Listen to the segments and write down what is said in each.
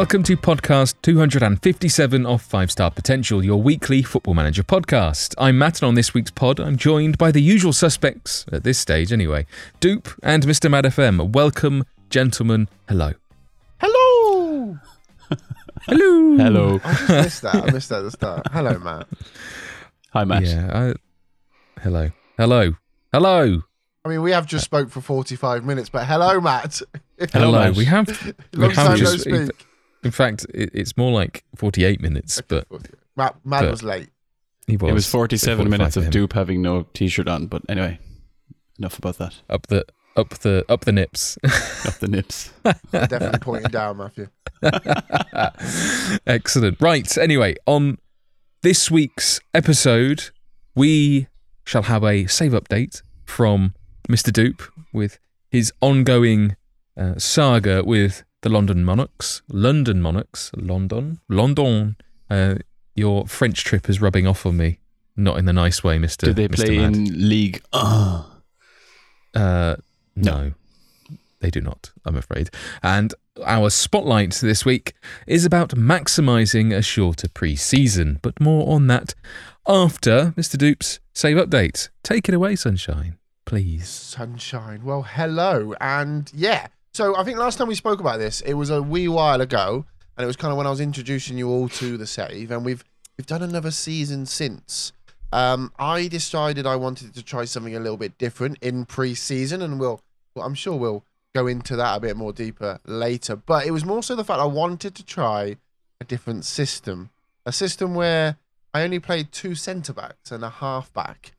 Welcome to podcast 257 of Five Star Potential, your weekly football manager podcast. I'm Matt, and on this week's pod, I'm joined by the usual suspects, at this stage anyway, Dupe and Mr. Mad FM. Welcome, gentlemen. Hello. Hello. Hello. Hello. I just missed that. I missed that at the start. Hello, Matt. Hi, Matt. Yeah. I, hello. Hello. Hello. I mean, we have just spoke for forty-five minutes, but hello, Matt. Hello, Matt. We have. We Long have time just. no speak. In fact, it, it's more like 48 minutes, but Matt, Matt but- was late. he was. It was 47 minutes of him. Dupe having no t-shirt on, but anyway, enough about that. up the up the up the nips. Up the nips. Definitely pointing down, Matthew. Excellent. Right. Anyway, on this week's episode, we shall have a save update from Mr. Dupe with his ongoing uh, saga with the London Monarchs. London Monarchs. London. London. Uh, your French trip is rubbing off on me. Not in the nice way, Mr. Did they Mr. play Mad. in League? Uh, no. No. they do not, I'm afraid. And our spotlight this week is about maximising a shorter pre season, but more on that after Mr. Dupe's save update. Take it away, Sunshine, please. Sunshine. Well, hello, and yeah. So I think last time we spoke about this, it was a wee while ago, and it was kind of when I was introducing you all to the save, and we've we've done another season since. Um, I decided I wanted to try something a little bit different in pre-season, and we'll, well, I'm sure we'll go into that a bit more deeper later. But it was more so the fact I wanted to try a different system, a system where I only played two centre backs and a half back,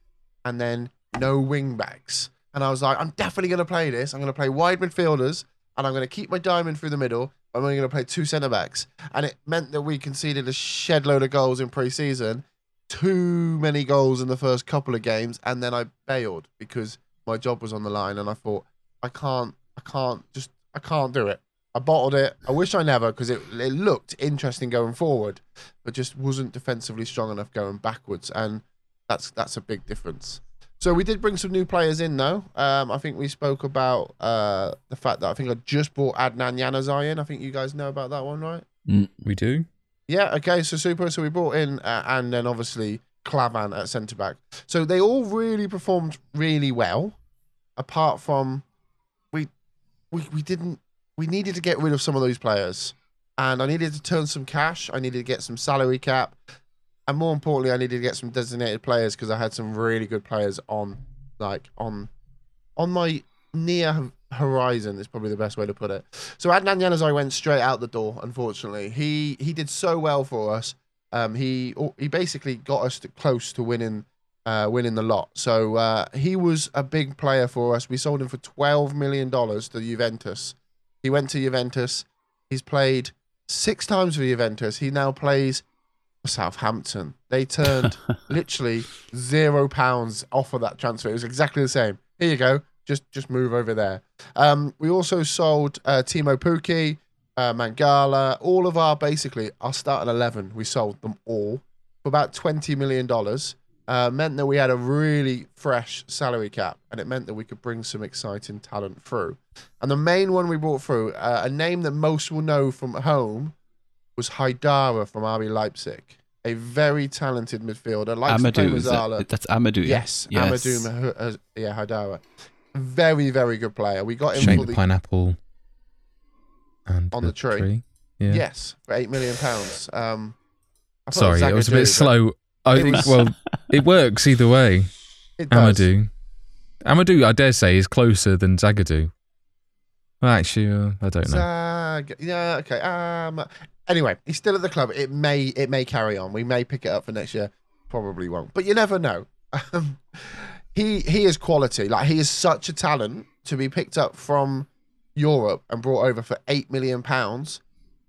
and then no wing backs. And I was like, I'm definitely going to play this. I'm going to play wide midfielders, and I'm going to keep my diamond through the middle. I'm only going to play two centre backs, and it meant that we conceded a shed load of goals in pre-season. Too many goals in the first couple of games, and then I bailed because my job was on the line, and I thought I can't, I can't, just I can't do it. I bottled it. I wish I never because it it looked interesting going forward, but just wasn't defensively strong enough going backwards, and that's that's a big difference. So we did bring some new players in though. Um, I think we spoke about uh, the fact that I think I just brought Adnan Januzaj in. I think you guys know about that one, right? We do? Yeah, okay, so super. So we brought in, uh, and then obviously Clavan at centre back. So they all really performed really well, apart from we, we we didn't we needed to get rid of some of those players, and I needed to turn some cash. I needed to get some salary cap, and more importantly, I needed to get some designated players because I had some really good players on, like on, on my near horizon is probably the best way to put it. So Adnan Januzaj went straight out the door. Unfortunately, he he did so well for us. Um, he he basically got us to, close to winning uh, winning the lot. So uh, he was a big player for us. We sold him for twelve million dollars to Juventus. He went to Juventus. He's played six times for Juventus. He now plays Southampton. They turned literally zero pounds off of that transfer. It was exactly the same. Here you go. Just just move over there. Um, we also sold uh, Teemu Pukki, uh, Mangala, all of our basically our starting eleven. We sold them all for about twenty million dollars. Uh, meant that we had a really fresh salary cap, and it meant that we could bring some exciting talent through. And the main one we brought through, uh, a name that most will know from home, was Haidara from RB Leipzig, a very talented midfielder. Likes to play Amadou. Is that, that's Amadou. Yes, Yes. Amadou, uh, yeah, Haidara. Very, very good player. We got him Shane for the the pineapple. And On the tree. Yeah. yes for eight million pounds. Um, I thought Sorry, it was a bit slow. I It think, well, it works either way. It does. Amadou. Amadou, I dare say, is closer than Zagadou. Well, actually, uh, I don't know. Zag- yeah, okay. Um, anyway, he's still at the club. It may it may carry on. We may pick it up for next year. Probably won't, but you never know. Um, he he is quality. Like he is such a talent to be picked up from Europe and brought over for eight million pounds.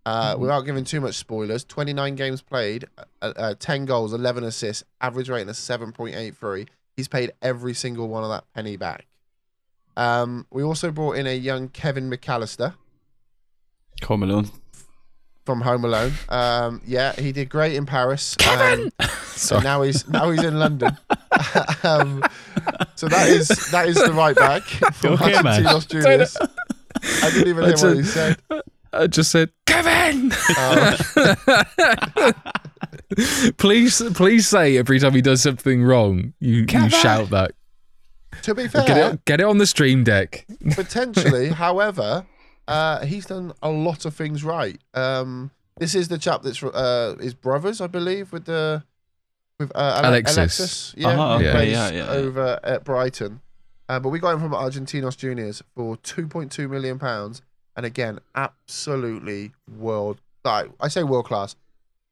Uh, Without giving too much spoilers, 29 games played, uh, uh, 10 goals, 11 assists, average rating of 7.83. He's paid every single one of that penny back. Um, we also brought in a young Kevin McAllister Home Alone. From Home Alone. Um, yeah, he did great in Paris. Kevin. so now he's now he's in London. um, so that is that is the right back from Okay. Argentinos Juniors. I didn't even hear what he said. I just said, Kevin. Uh, please, please say every time he does something wrong, you, you shout that. to be fair, Get it, get it on the stream deck. potentially. however, uh, he's done a lot of things right. Um, this is the chap that's uh, his brothers, I believe, with the with uh, Alexis. Alexis. Yeah, Uh-huh, okay, plays yeah, yeah, yeah. over at Brighton. Uh, but we got him from Argentinos Juniors for 2.2 million pounds, and again, absolutely world. Like I say, world class.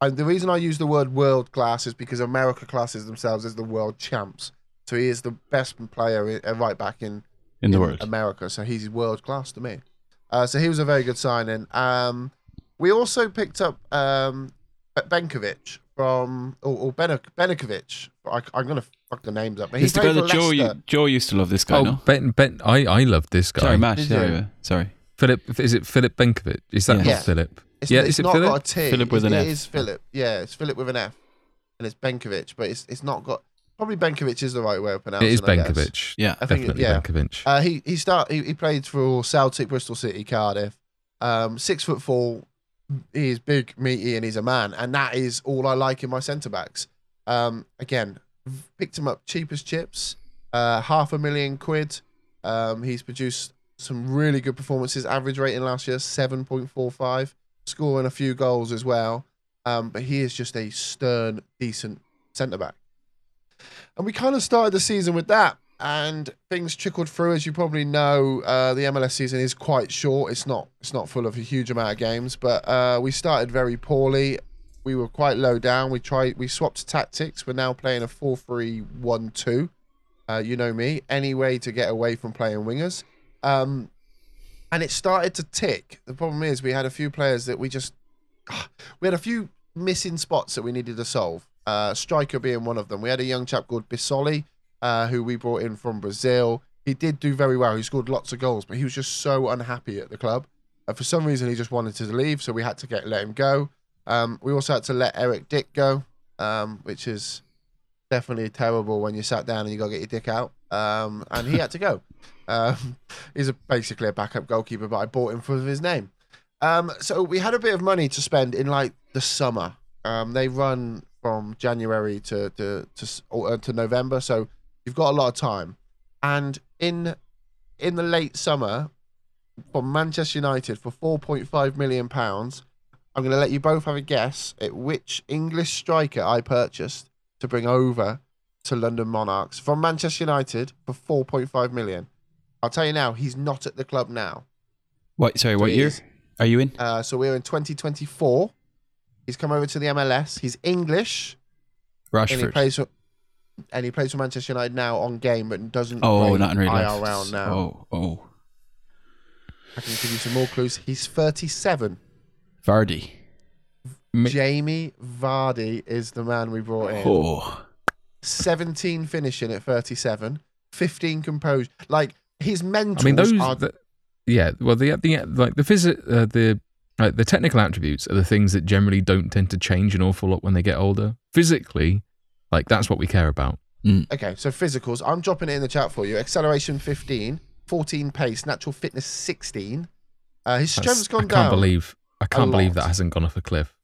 And the reason I use the word world class is because America classes themselves as the world champs. So he is the best player uh, right back in In the in world. America. So he's world class to me. Uh, so he was a very good signing. Um, we also picked up um, Benkovic from or, or Benek, Benikovic. I, I'm gonna fuck the names up. But he He's the guy that Joe, you, Joe used to love this guy, Oh, no? Ben, Ben, I, I love this guy. Sorry, Matt. Did Sorry, sorry. Philip, is it Philip Benkovic? Is that Yeah. not Yeah. Philip? It's, Yeah, it's is it not Philip? got a T. Philip with It's- an It F. is Philip. Yeah, it's Philip with an F, and it's Benkovic, but it's it's not got. Probably Benkovic is the right way of pronouncing. It is I. Benkovic. Yeah. I think Definitely yeah. Benkovic. Uh, he he start he, he played for Celtic, Bristol City, Cardiff. Um, six foot four. He is big, meaty, and he's a man, and that is all I like in my centre backs. Um, again, picked him up cheap as chips, uh, half a million quid. Um, he's produced some really good performances. Average rating last year seven point four five, scoring a few goals as well. Um, but he is just a stern, decent centre back. And we kind of started the season with that, and things trickled through. As you probably know, uh, the MLS season is quite short. It's not. It's not full of a huge amount of games, but uh, we started very poorly. We were quite low down. We tried. We swapped tactics. We're now playing a four-three-one-two. Uh, you know me. Any way to get away from playing wingers. Um, and it started to tick. The problem is we had a few players that we just we had a few missing spots that we needed to solve. Uh, striker being one of them. We had a young chap called Bisoli, uh, who we brought in from Brazil. He did do very well. He scored lots of goals, but he was just so unhappy at the club. Uh, for some reason, he just wanted to leave, so we had to get let him go. Um, we also had to let Eric Dick go, um, which is definitely terrible when you sat down and you got to get your dick out. Um, and he had to go. Um, he's a, basically a backup goalkeeper, but I bought him for his name. Um, so we had a bit of money to spend in like the summer. Um, they run from January to to to, or, uh, to November, so you've got a lot of time. And in in the late summer, from Manchester United for 4.5 million pounds, I'm going to let you both have a guess at which English striker I purchased to bring over to London Monarchs from Manchester United for 4.5 million. I'll tell you now, he's not at the club now. What? Sorry, what year are you in? Uh, so we're in 2024. He's come over to the MLS. He's English, and he plays for and he plays for Manchester United now on game, but doesn't Oh, play not in real life. Now. Oh, oh. I can give you some more clues. He's 37. Vardy. Mi- Jamie Vardy is the man we brought in. Oh. 17 finishing at 37, 15 composed. Like his mentals I mean, those. are the- yeah, well, the the like the physi- uh, the like the technical attributes are the things that generally don't tend to change an awful lot when they get older. Physically, like that's what we care about. Okay, so physicals. I'm dropping it in the chat for you. Acceleration 15, 14 pace, natural fitness 16. Uh, his That's- strength's gone I can't down. believe I can't believe that hasn't gone off a cliff.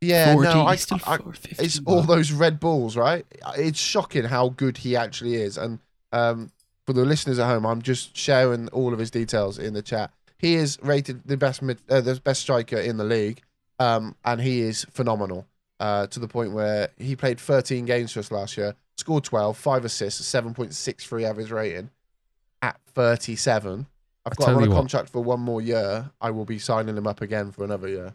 Yeah, 40, no, I, he's still I, it's all those red balls, right? It's shocking how good he actually is. And um, for the listeners at home, I'm just sharing all of his details in the chat. He is rated the best mid, uh, the best striker in the league, um, and he is phenomenal. Uh, to the point where he played 13 games for us last year, scored 12, five assists, 7.63 average rating at 37. I've got him on a you what. contract for one more year. I will be signing him up again for another year.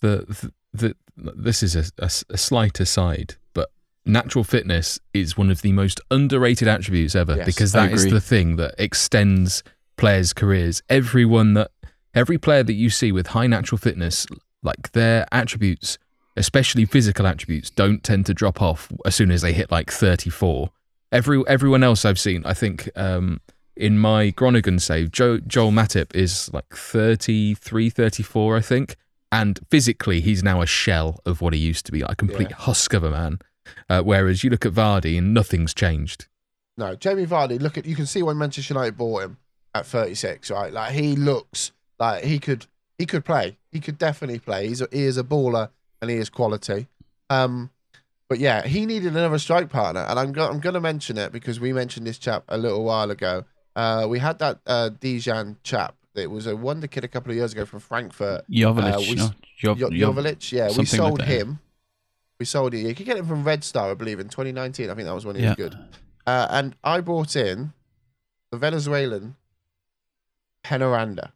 the, the, the this is a a slight aside, but natural fitness is one of the most underrated attributes ever Yes, because that is the thing that extends players' careers. Everyone that every player that you see with high natural fitness, like their attributes, especially physical attributes, don't tend to drop off as soon as they hit like 34. Every everyone else I've seen, I think um, in my Groningen save, Joe, Joel Matip is like 33, 34, I think. And physically, he's now a shell of what he used to be, like a complete Yeah. husk of a man. Uh, whereas you look at Vardy and nothing's changed. No, Jamie Vardy. Look at you can see when Manchester United bought him at 36, right? Like he looks like he could he could play. He could definitely play. He's a, he is a baller and he is quality. Um, but yeah, he needed another strike partner, and I'm go- I'm going to mention it because we mentioned this chap a little while ago. Uh, we had that uh, Dijan chap. It was a wonder kid a couple of years ago from Frankfurt. Jovic, Uh, we no? s- Jov- Jo- Jov- Jovic, yeah, we something like sold him. We sold it. You could get him from Red Star, I believe, in 2019. I think that was when he yeah. was good. Uh, and I brought in the Venezuelan Peñaranda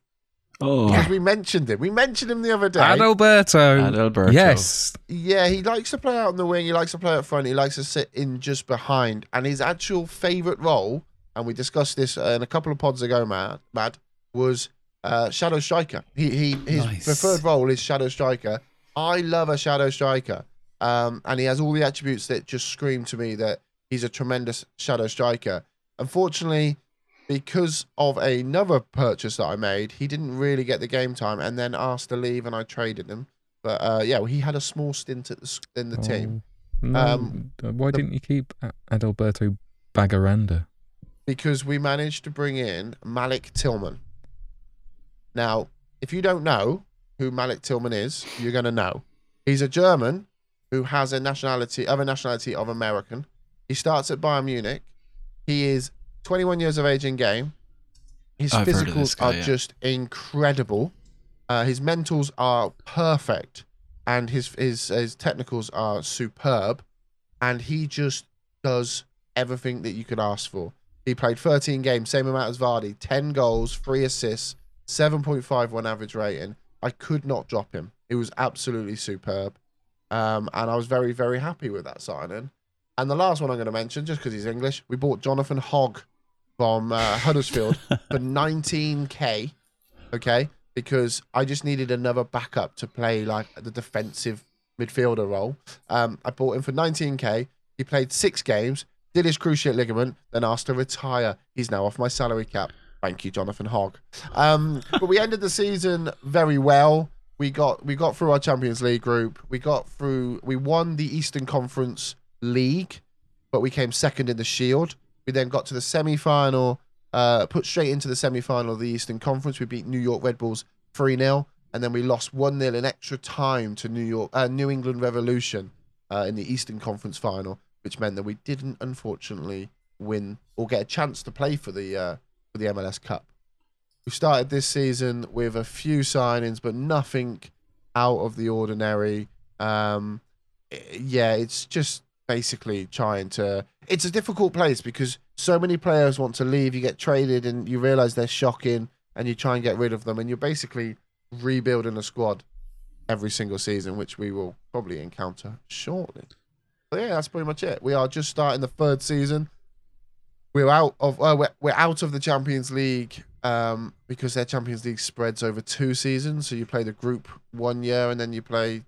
Oh, because we mentioned him. We mentioned him the other day. Adalberto. Adalberto. Yes. Yeah, he likes to play out on the wing. He likes to play up front. He likes to sit in just behind. And his actual favourite role, and we discussed this uh, in a couple of pods ago, Matt, Matt was uh, shadow striker. He he his Nice. preferred role is shadow striker. I love a shadow striker, um, and he has all the attributes that just scream to me that he's a tremendous shadow striker. Unfortunately, because of another purchase that I made, he didn't really get the game time, and then asked to leave, and I traded him. But uh, yeah, well, he had a small stint at the, in the team Oh, no, Um, why the- didn't you keep Adalberto Bagaranda? because we managed to bring in Malik Tillman. Now, if you don't know who Malik Tillman is, you're going to know. He's a German who has a nationality, other nationality of American. He starts at Bayern Munich. He is 21 years of age in game. His I've heard of this physicals guy, are yeah. just incredible. Uh, his mentals are perfect, and his his his technicals are superb. And he just does everything that you could ask for. He played 13 games, same amount as Vardy, 10 goals, three assists, 7.51 average rating. I could not drop him. It was absolutely superb. Um, and I was very, very happy with that signing. And the last one I'm going to mention, just because he's English, we bought Jonathan Hogg from uh, Huddersfield for 19k. Okay, because I just needed another backup to play like the defensive midfielder role. Um, I bought him for 19k. He played six games, did his cruciate ligament, then asked to retire. He's now off my salary cap. Thank you, Jonathan Hogg. Um, but we ended the season very well. We got we got through our Champions League group. We got through. We won the Eastern Conference League, but we came second in the Shield. We then got to the semi final, uh, put straight into the semi final of the Eastern Conference. We beat New York Red Bulls 3 0, and then we lost 1 0 in extra time to New York, uh, New England Revolution uh, in the Eastern Conference final, which meant that we didn't unfortunately win or get a chance to play for the uh, for the MLS Cup. We started this season with a few signings, but nothing out of the ordinary. Um, yeah, it's just basically trying to. It's a difficult place because so many players want to leave. You get traded, and you realize they're shocking, and you try and get rid of them, and you're basically rebuilding a squad every single season, which we will probably encounter shortly. But yeah, that's pretty much it. We are just starting the third season. We're out of uh, we're, we're out of the Champions League um, because their Champions League spreads over two seasons. So you play the group one year, and then you play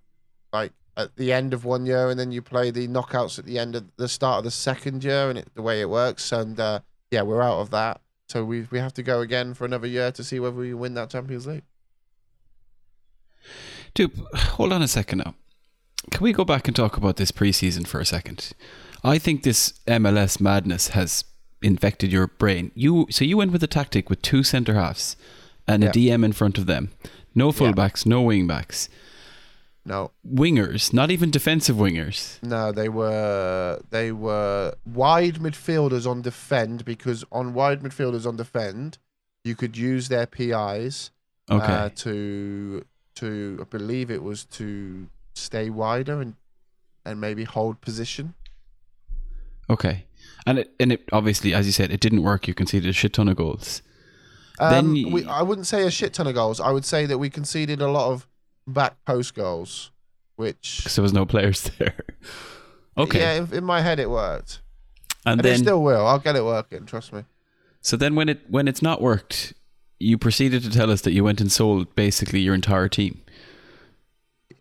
like at the end of one year, and then you play the knockouts at the end of the start of the second year, and it, the way it works. And uh, yeah, we're out of that. So we we have to go again for another year to see whether we win that Champions League. Dude, hold on a second now. Can we go back and talk about this preseason for a second? I think this MLS madness has infected your brain. You so you went with a tactic with two centre halves and a DM in front of them. No fullbacks, no wingbacks. No, Wingers, not even defensive wingers. No, they were they were wide midfielders on defend because on wide midfielders on defend, you could use their PIs Okay. uh, to to I believe it was to stay wider and and maybe hold position. okay. And it and it obviously, as you said, it didn't work. You conceded a shit ton of goals. Um, Then we, I wouldn't say a shit ton of goals. I would say that we conceded a lot of back post goals, which because there was no players there. Okay. yeah, in, in my head it worked, and and, then it still will. I'll get it working. Trust me. So then, when it when it's not worked, you proceeded to tell us that you went and sold basically your entire team.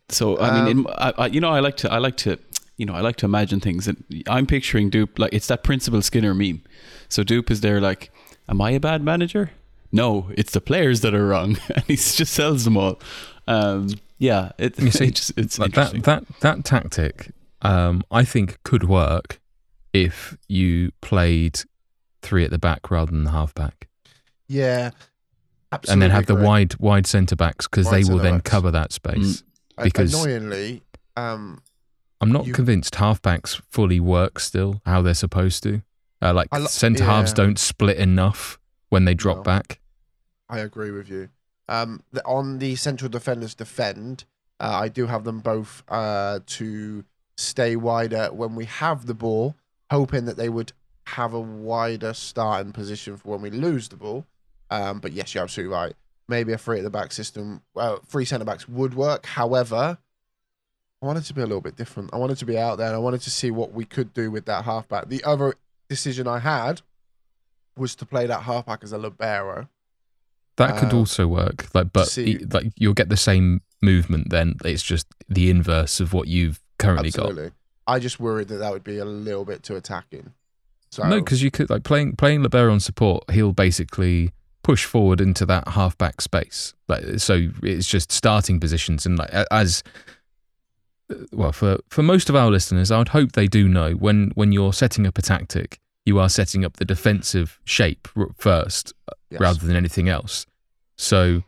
So I mean, in, um, I, I, you know, I like to I like to you know I like to imagine things, and I'm picturing Dupe like it's that Principal Skinner meme. So Dupe is there like, am I a bad manager? No, it's the players that are wrong, and he just sells them all. Um, yeah, it, You see, it's, it's Like that that that tactic, um, I think could work if you played three at the back rather than the half back. Yeah. and then have the wide wide centre backs because they will then centre-backs. cover that space. A- because- annoyingly, um, I'm not You- convinced halfbacks fully work still how they're supposed to. Uh, like lo- centre halves yeah. don't split enough when they drop No. back. I agree with you. Um, the, on the central defenders defend, uh, I do have them both uh, to stay wider when we have the ball, hoping that they would have a wider starting position for when we lose the ball. Um, but yes, you're absolutely right. Maybe a three at the back system, well, three centre backs would work. However, I wanted to be a little bit different. I wanted to be out there and I wanted to see what we could do with that halfback. The other decision I had was to play that halfback as a libero. That could Uh, also work. Like, but see- y- like you'll get the same movement. Then it's just the inverse of what you've currently got. Absolutely. I just worried that that would be a little bit too attacking. So got. No, because you could like playing playing libero on support. He'll basically push forward into that halfback space. Like, so it's just starting positions and like as well for for most of our listeners, I would hope they do know when when you're setting up a tactic, you are setting up the defensive shape first yes. rather than anything else. So,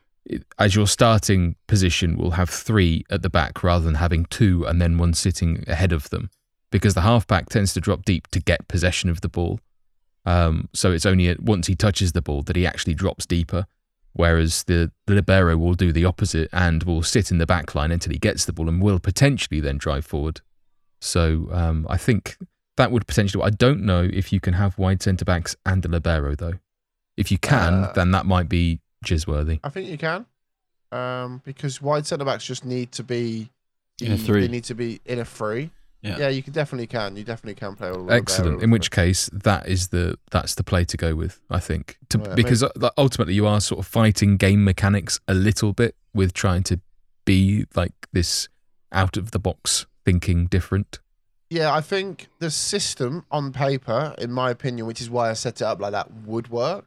as your starting position, will have three at the back rather than having two and then one sitting ahead of them, because the halfback tends to drop deep to get possession of the ball. Um, so it's only at, once he touches the ball that he actually drops deeper. Whereas the, the libero will do the opposite and will sit in the back line until he gets the ball and will potentially then drive forward. So um, I think that would potentially. I don't know if you can have wide centre backs and a libero though. If you can, Uh, then that might be jizzworthy. I think you can. Um, because wide centre backs just need to be In a three. They need to be in a three. Yeah. Yeah, you can definitely can. You definitely can play all the. Excellent. In which case, that is the that's the play to go with. I think to, Right, because uh, like, ultimately you are sort of fighting game mechanics a little bit with trying to be like this out of the box thinking different. Yeah, I think the system on paper, in my opinion, which is why I set it up like that, would work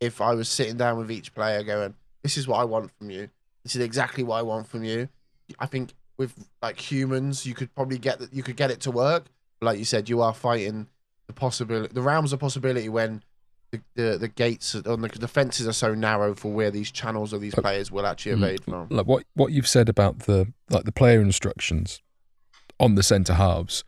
if I was sitting down with each player going, "This is what I want from you. This is exactly what I want from you." I think with like humans, you could probably get that. You could get it to work. But like you said, you are fighting the possibility, the realms of possibility when the the, the gates on the, the fences are so narrow for where these channels of these players will actually evade from. Like what what you've said about the like the player instructions on the centre halves.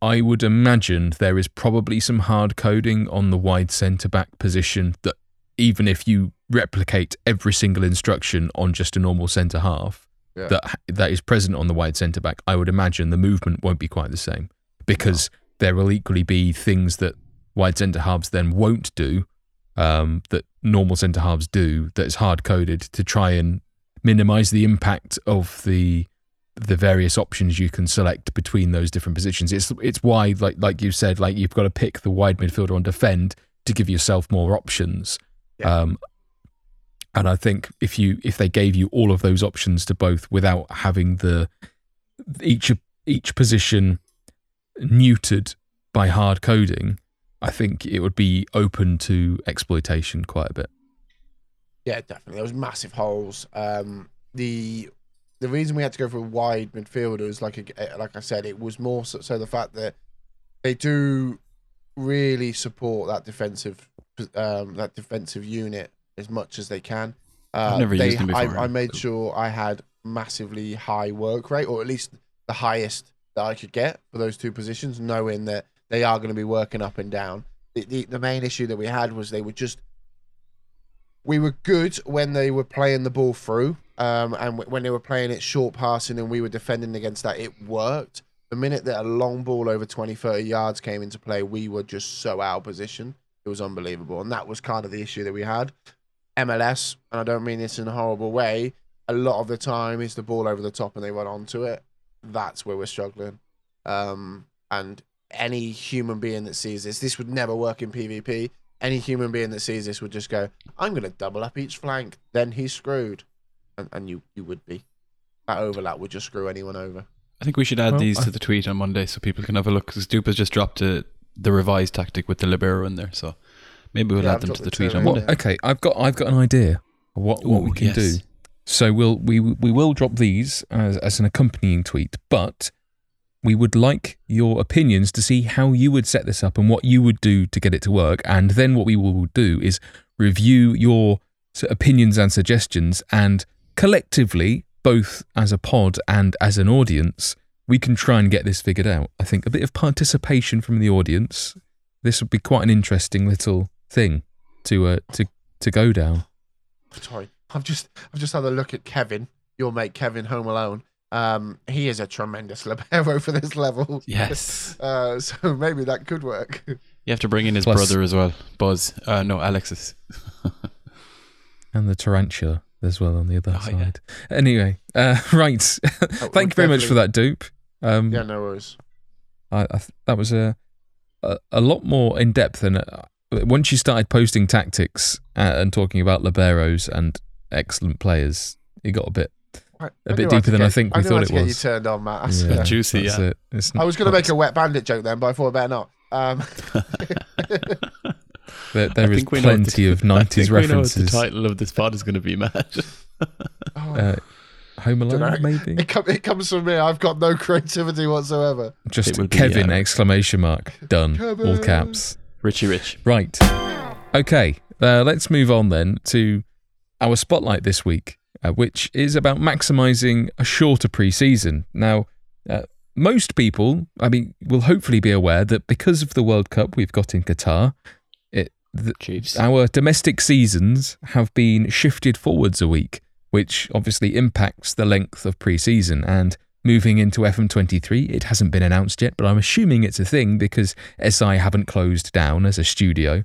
I would imagine there is probably some hard coding on the wide centre back position that even if you replicate every single instruction on just a normal centre half, Yeah. that that is present on the wide centre back, I would imagine the movement won't be quite the same because there will equally be things that wide centre halves then won't do um, that normal centre halves do that is hard coded to try and minimise the impact of the the various options you can select between those different positions. It's it's why like like you said like you've got to pick the wide midfielder on defend to give yourself more options. Yeah. Um, and I think if you if they gave you all of those options to both without having the each each position neutered by hard coding, I think it would be open to exploitation quite a bit. Yeah, definitely. There was massive holes. Um, the the reason we had to go for a wide midfielders, like like I said, it was more so, so the fact that they do really support that defensive um, that defensive unit as much as they can. Uh, I've never they, used them I, before. I made sure I had massively high work rate, or at least the highest that I could get for those two positions, knowing that they are going to be working up and down. The, the, the main issue that we had was they were just we were good when they were playing the ball through, um, and when they were playing it short passing and we were defending against that, it worked. The minute that a long ball over 20, 30 yards came into play, we were just so out of position. It was unbelievable. And that was kind of the issue that we had. MLS, and I don't mean this in a horrible way, a lot of the time is the ball over the top and they run onto it. That's where we're struggling. Um, and any human being that sees this, this would never work in PvP. Any human being that sees this would just go, I'm going to double up each flank. Then he's screwed. And, and you, you would be. That overlap would just screw anyone over. I think we should add Well, these I- to the tweet on Monday so people can have a look. Because Dupe has just dropped a, the revised tactic with the libero in there, so maybe we'll Yeah, add I've them to the the tweet on Monday. there. Okay, I've got I've got an idea of what what we can yes. do. So we'll we we will drop these as as an accompanying tweet, but we would like your opinions to see how you would set this up and what you would do to get it to work. And then what we will do is review your opinions and suggestions, and collectively, both as a pod and as an audience, we can try and get this figured out. I think a bit of participation from the audience. This would be quite an interesting little thing to uh, to to go down. Sorry, I've just I've just had a look at Kevin, your mate Kevin Home Alone. Um, he is a tremendous libero for this level. Yes. Uh, so maybe that could work. You have to bring in his Plus- brother as well, Buzz. Uh, no, Alexis. And the tarantula as well on the other Oh, yeah. side. Anyway, uh, right. Thank you very much for that, Dupe. Um, Yeah, no worries. I, I th- that was a, a a lot more in depth than uh, once you started posting tactics uh, and talking about liberos and excellent players. It got a bit Right, a I bit deeper to than I think we knew how thought to it get was. You turned on, Matt. That's- Yeah, Juicy, that's yeah. it. It's I was going to make a wet bandit joke then, but I thought better not. Um, There, there is think we know what plenty the- of I nineties think we know what references. the title of this part is going to be, Matt. oh, Uh, Home Alone, maybe. it, com- it comes from me. I've got no creativity whatsoever. Just It will be, Kevin uh, exclamation mark done all caps. Richie Rich. Right. Okay. Uh, let's move on then to our spotlight this week, uh, which is about maximizing a shorter preseason. Now, uh, most people, I mean, will hopefully be aware that because of the World Cup we've got in Qatar, it, the, our domestic seasons have been shifted forwards a week, which obviously impacts the length of pre-season. And moving into FM23, it hasn't been announced yet, but I'm assuming it's a thing because SI haven't closed down as a studio.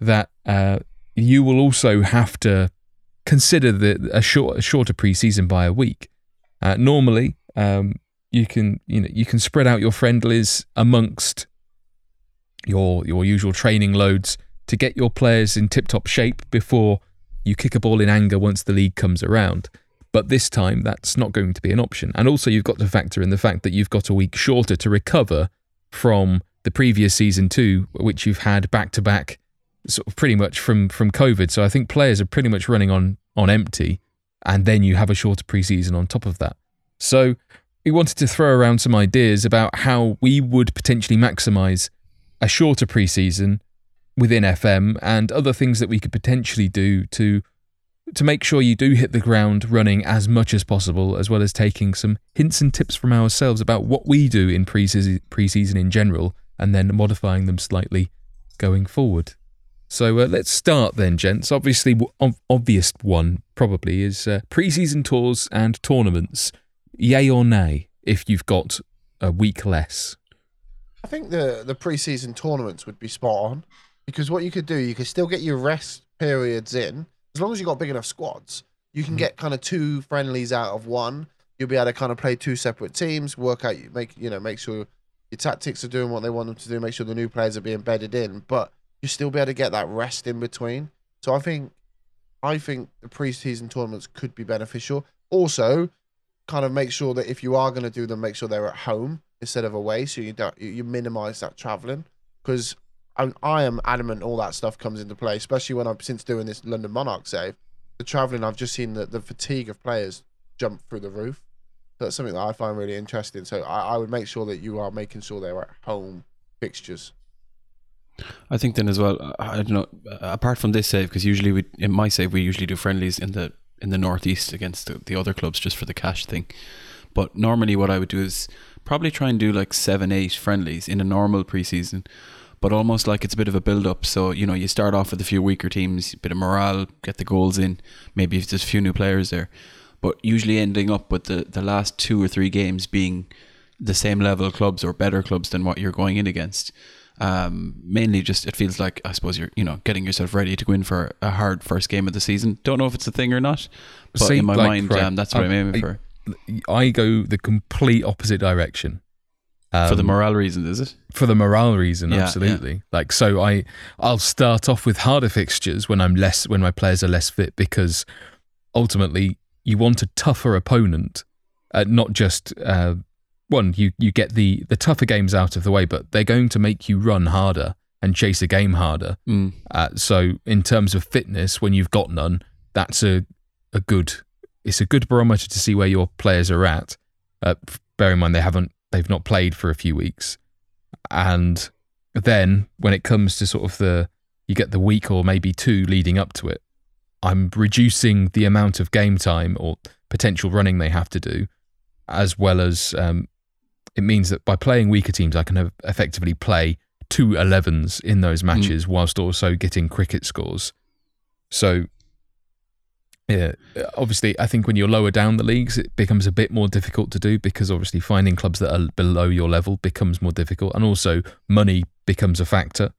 That uh, you will also have to consider the a short a shorter pre-season by a week. Uh, normally, um, you can you know you can spread out your friendlies amongst your your usual training loads to get your players in tip-top shape before you kick a ball in anger once the league comes around. But this time, that's not going to be an option. And also, you've got to factor in the fact that you've got a week shorter to recover from the previous season too, which you've had back to back, sort of pretty much from from COVID. So I think players are pretty much running on on empty, and then you have a shorter preseason on top of that. So we wanted to throw around some ideas about how we would potentially maximise a shorter preseason within FM and other things that we could potentially do to to make sure you do hit the ground running as much as possible, as well as taking some hints and tips from ourselves about what we do in pre season in general, and then modifying them slightly going forward. So uh, let's start then, gents. Obviously, ob- obvious one probably is uh, preseason tours and tournaments. Yay or nay? If you've got a week less, I think the the preseason tournaments would be spot on because what you could do, you could still get your rest periods in as long as you've got big enough squads. You can mm-hmm. get kind of two friendlies out of one. You'll be able to kind of play two separate teams, work out, make you know, make sure your tactics are doing what they want them to do, make sure the new players are being bedded in, but you still be able to get that rest in between. So I think, I think the preseason tournaments could be beneficial. Also, kind of make sure that if you are going to do them, make sure they're at home instead of away, so you don't you, you minimize that traveling. Because I, I am adamant all that stuff comes into play, especially when I've since doing this London Monarch save. The traveling, I've just seen the, the fatigue of players jump through the roof. That's something that I find really interesting. So I, I would make sure that you are making sure they're at home fixtures. I think then as well. I don't know. Apart from this save, because usually we in my save we usually do friendlies in the in the northeast against the, the other clubs just for the cash thing. But normally, what I would do is probably try and do like seven, eight friendlies in a normal preseason, but almost like it's a bit of a build up. So you know, you start off with a few weaker teams, bit of morale, get the goals in. Maybe if there's a few new players there, but usually ending up with the the last two or three games being the same level clubs or better clubs than what you're going in against. Um, mainly just it feels like I suppose you're you know getting yourself ready to go in for a hard first game of the season. Don't know if it's a thing or not, but See, in my like, mind right, um, that's what I'm I- aiming I- for. I go the complete opposite direction. For the Um, morale reasons, is it? for the morale reason Yeah, absolutely like so i i'll start off with harder fixtures when i'm less when my players are less fit because ultimately you want a tougher opponent uh, not just uh, one you you get the the tougher games out of the way but they're going to make you run harder and chase a game harder Mm. uh, so in terms of fitness when you've got none that's a a good it's a good barometer to see where your players are at uh, bear in mind they haven't they've not played for a few weeks and then when it comes to sort of the you get the week or maybe two leading up to it I'm reducing the amount of game time or potential running they have to do, as well as um, it means that by playing weaker teams, I can have effectively play two 11s in those matches mm. whilst also getting cricket scores. So, yeah, obviously, I think when you're lower down the leagues, it becomes a bit more difficult to do because obviously finding clubs that are below your level becomes more difficult, and also money becomes a factor.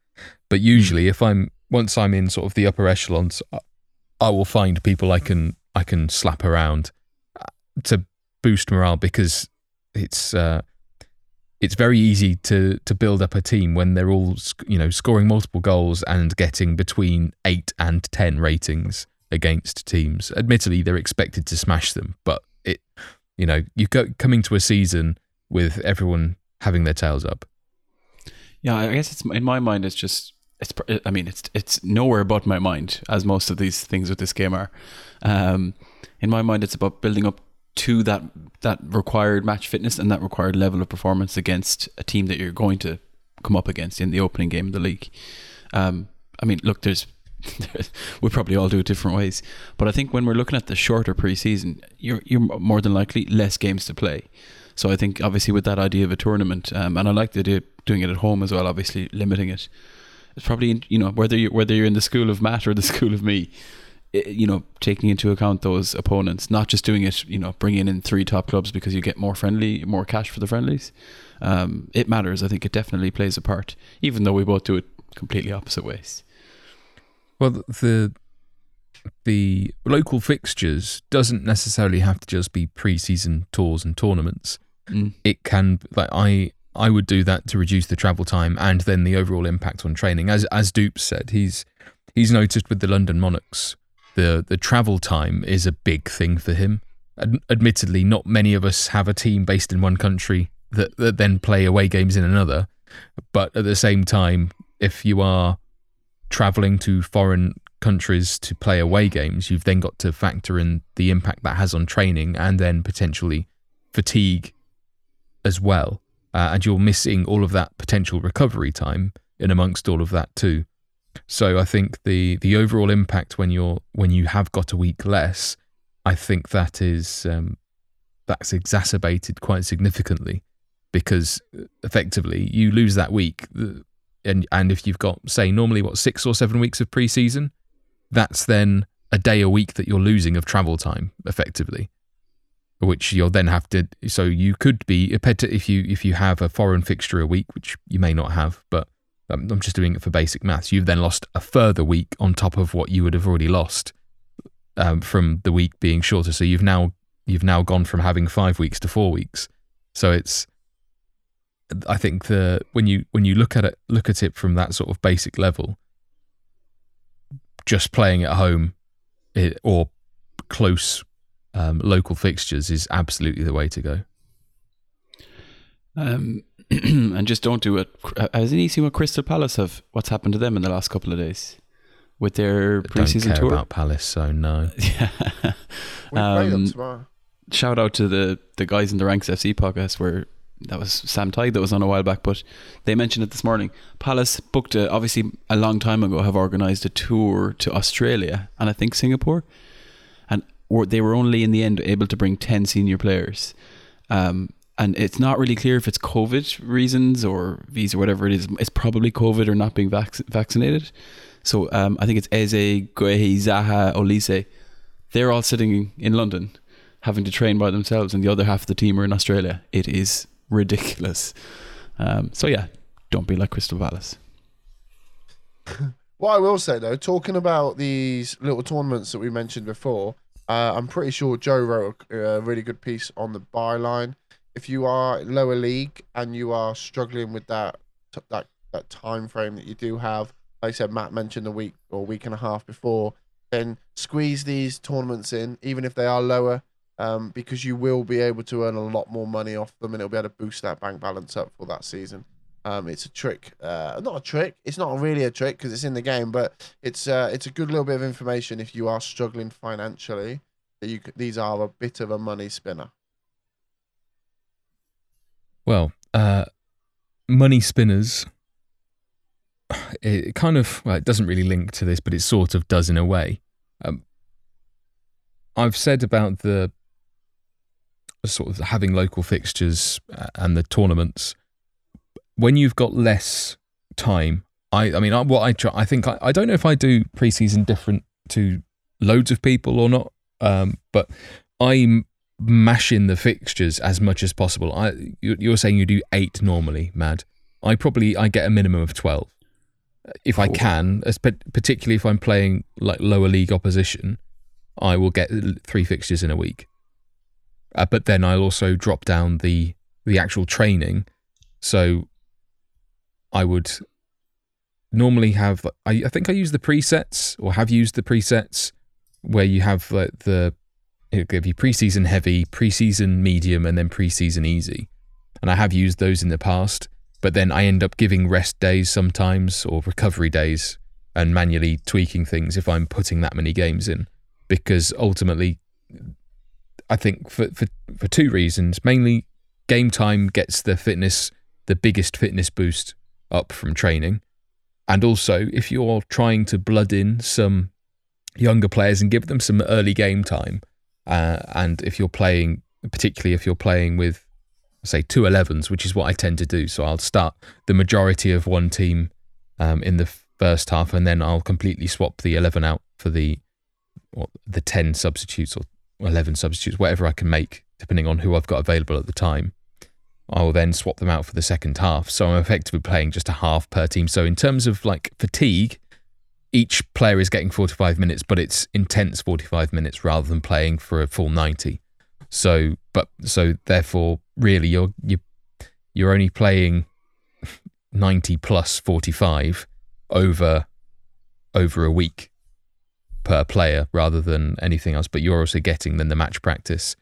But usually, if I'm once I'm in sort of the upper echelons, I will find people I can I can slap around uh, to boost morale because it's uh, it's very easy to to build up a team when they're all you know scoring multiple goals and getting between eight and ten ratings against teams. Admittedly, they're expected to smash them, but it you know you go coming to a season with everyone having their tails up. Yeah, I guess it's in my mind. It's just it's. I mean, it's it's nowhere but my mind, as most of these things with this game are. Um, in my mind, it's about building up to that that required match fitness and that required level of performance against a team that you're going to come up against in the opening game of the league. Um, I mean, look, there's, there's we probably all do it different ways, but I think when we're looking at the shorter preseason, you're you're more than likely less games to play. So I think obviously with that idea of a tournament, um, and I like the idea of doing it at home as well. Obviously limiting it, it's probably you know whether you whether you're in the school of Matt or the school of me, it, you know, taking into account those opponents, not just doing it, you know, bringing in three top clubs because you get more friendly, more cash for the friendlies. Um, it matters. I think it definitely plays a part, even though we both do it completely opposite ways. Well, the the local fixtures doesn't necessarily have to just be pre-season tours and tournaments. Mm. It can like I I would do that to reduce the travel time and then the overall impact on training. As as Dupe said, he's he's noticed with the London Monarchs the the travel time is a big thing for him. Ad- admittedly, not many of us have a team based in one country that, that then play away games in another. But at the same time, if you are traveling to foreign countries to play away games, you've then got to factor in the impact that has on training and then potentially fatigue as well. Uh, and you're missing all of that potential recovery time in amongst all of that too. So I think the the overall impact when you're when you have got a week less, I think that is um, that's exacerbated quite significantly because uh, effectively you lose that week, and and if you've got say normally what six or seven weeks of preseason, that's then a day a week that you're losing of travel time effectively which you'll then have to so you could be if you if you have a foreign fixture a week which you may not have but um, I'm just doing it for basic maths. You've then lost a further week on top of what you would have already lost um, from the week being shorter. So you've now you've now gone from having five weeks to four weeks. So it's I think the when you when you look at it look at it from that sort of basic level, just playing at home it, or close um, local fixtures is absolutely the way to go. Um, and just don't do it. Has any seen what Crystal Palace have? What's happened to them in the last couple of days with their preseason don't care tour? About Palace, so no. yeah. um, shout out to the the guys in the Ranks FC podcast where that was Sam Tighe that was on a while back, but they mentioned it this morning. Palace booked a, obviously a long time ago have organised a tour to Australia and I think Singapore, and they were only in the end able to bring ten senior players. Um, and it's not really clear if it's COVID reasons or visa, whatever it is. It's probably COVID or not being vac- vaccinated. So um, I think it's Eze, Guehi, Zaha, Olise. They're all sitting in London, having to train by themselves, and the other half of the team are in Australia. It is ridiculous. Um, so yeah, don't be like Crystal Palace. what I will say though, talking about these little tournaments that we mentioned before, uh, I'm pretty sure Joe wrote a, a really good piece on the byline if you are lower league and you are struggling with that that that time frame that you do have, like I said, Matt mentioned a week or week and a half before, then squeeze these tournaments in, even if they are lower, um, because you will be able to earn a lot more money off them, and it'll be able to boost that bank balance up for that season. Um, it's a trick, uh, not a trick. It's not really a trick because it's in the game, but it's uh, it's a good little bit of information if you are struggling financially. That you these are a bit of a money spinner. Well, uh, money spinners. It kind of well, it doesn't really link to this, but it sort of does in a way. Um, I've said about the sort of having local fixtures uh, and the tournaments. When you've got less time, I, I mean, I, what I try, I think I, I don't know if I do preseason different to loads of people or not, um, but I'm mashing the fixtures as much as possible. I, you're saying you do eight normally, Mad. I probably I get a minimum of twelve if I can, particularly if I'm playing like lower league opposition. I will get three fixtures in a week, uh, but then I'll also drop down the the actual training. So I would normally have I, I think I use the presets or have used the presets where you have like the it'll give you preseason heavy, preseason medium, and then preseason easy. And I have used those in the past, but then I end up giving rest days sometimes or recovery days and manually tweaking things if I'm putting that many games in. Because ultimately, I think for, for, for two reasons. Mainly, game time gets the fitness, the biggest fitness boost up from training. And also, if you're trying to blood in some younger players and give them some early game time, uh, and if you're playing, particularly if you're playing with, say, two 11s, which is what I tend to do. So I'll start the majority of one team um, in the first half, and then I'll completely swap the 11 out for the or the 10 substitutes or 11 substitutes, whatever I can make, depending on who I've got available at the time. I will then swap them out for the second half. So I'm effectively playing just a half per team. So in terms of like fatigue, each player is getting 45 minutes, but it's intense 45 minutes rather than playing for a full 90. So, but so therefore, really, you're you're, you're only playing 90 plus 45 over over a week per player rather than anything else. But you're also getting then the match practice,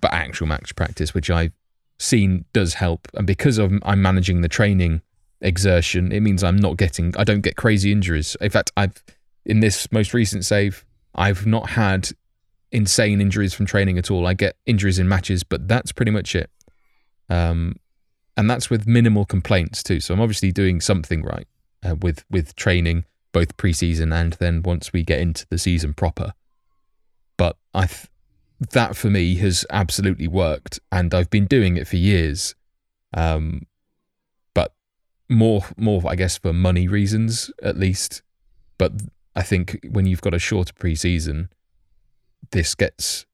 but actual match practice, which I've seen does help. And because of I'm managing the training exertion, it means I'm not getting I don't get crazy injuries. In fact, I've in this most recent save, I've not had insane injuries from training at all. I get injuries in matches, but that's pretty much it. Um, and that's with minimal complaints too. So I'm obviously doing something right uh, with with training, both preseason and then once we get into the season proper. But I th- that for me has absolutely worked, and I've been doing it for years. Um, but more, more, I guess, for money reasons at least. But I think when you've got a shorter preseason, this gets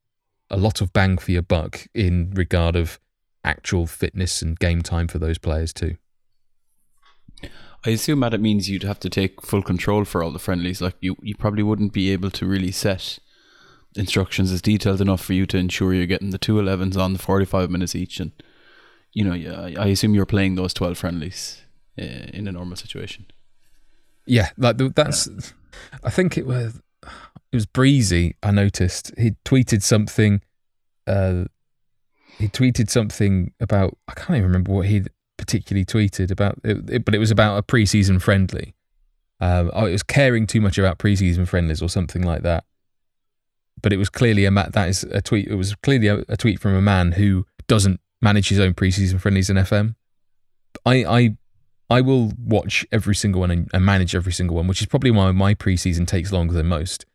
a lot of bang for your buck in regard of actual fitness and game time for those players too. I assume that it means you'd have to take full control for all the friendlies. Like you, you probably wouldn't be able to really set instructions as detailed enough for you to ensure you're getting the two 11s on the 45 minutes each. And, you know, I assume you're playing those 12 friendlies uh, in a normal situation. Yeah, like that's, yeah. I think it was, it was breezy. I noticed he tweeted something, uh, he tweeted something about, I can't even remember what he particularly tweeted about it, it but it was about a preseason friendly. Um, oh, it was caring too much about preseason friendlies or something like that but it was clearly a that is a tweet. It was clearly a, a, tweet from a man who doesn't manage his own preseason friendlies in FM. I I I will watch every single one and, and manage every single one, which is probably why my preseason takes longer than most.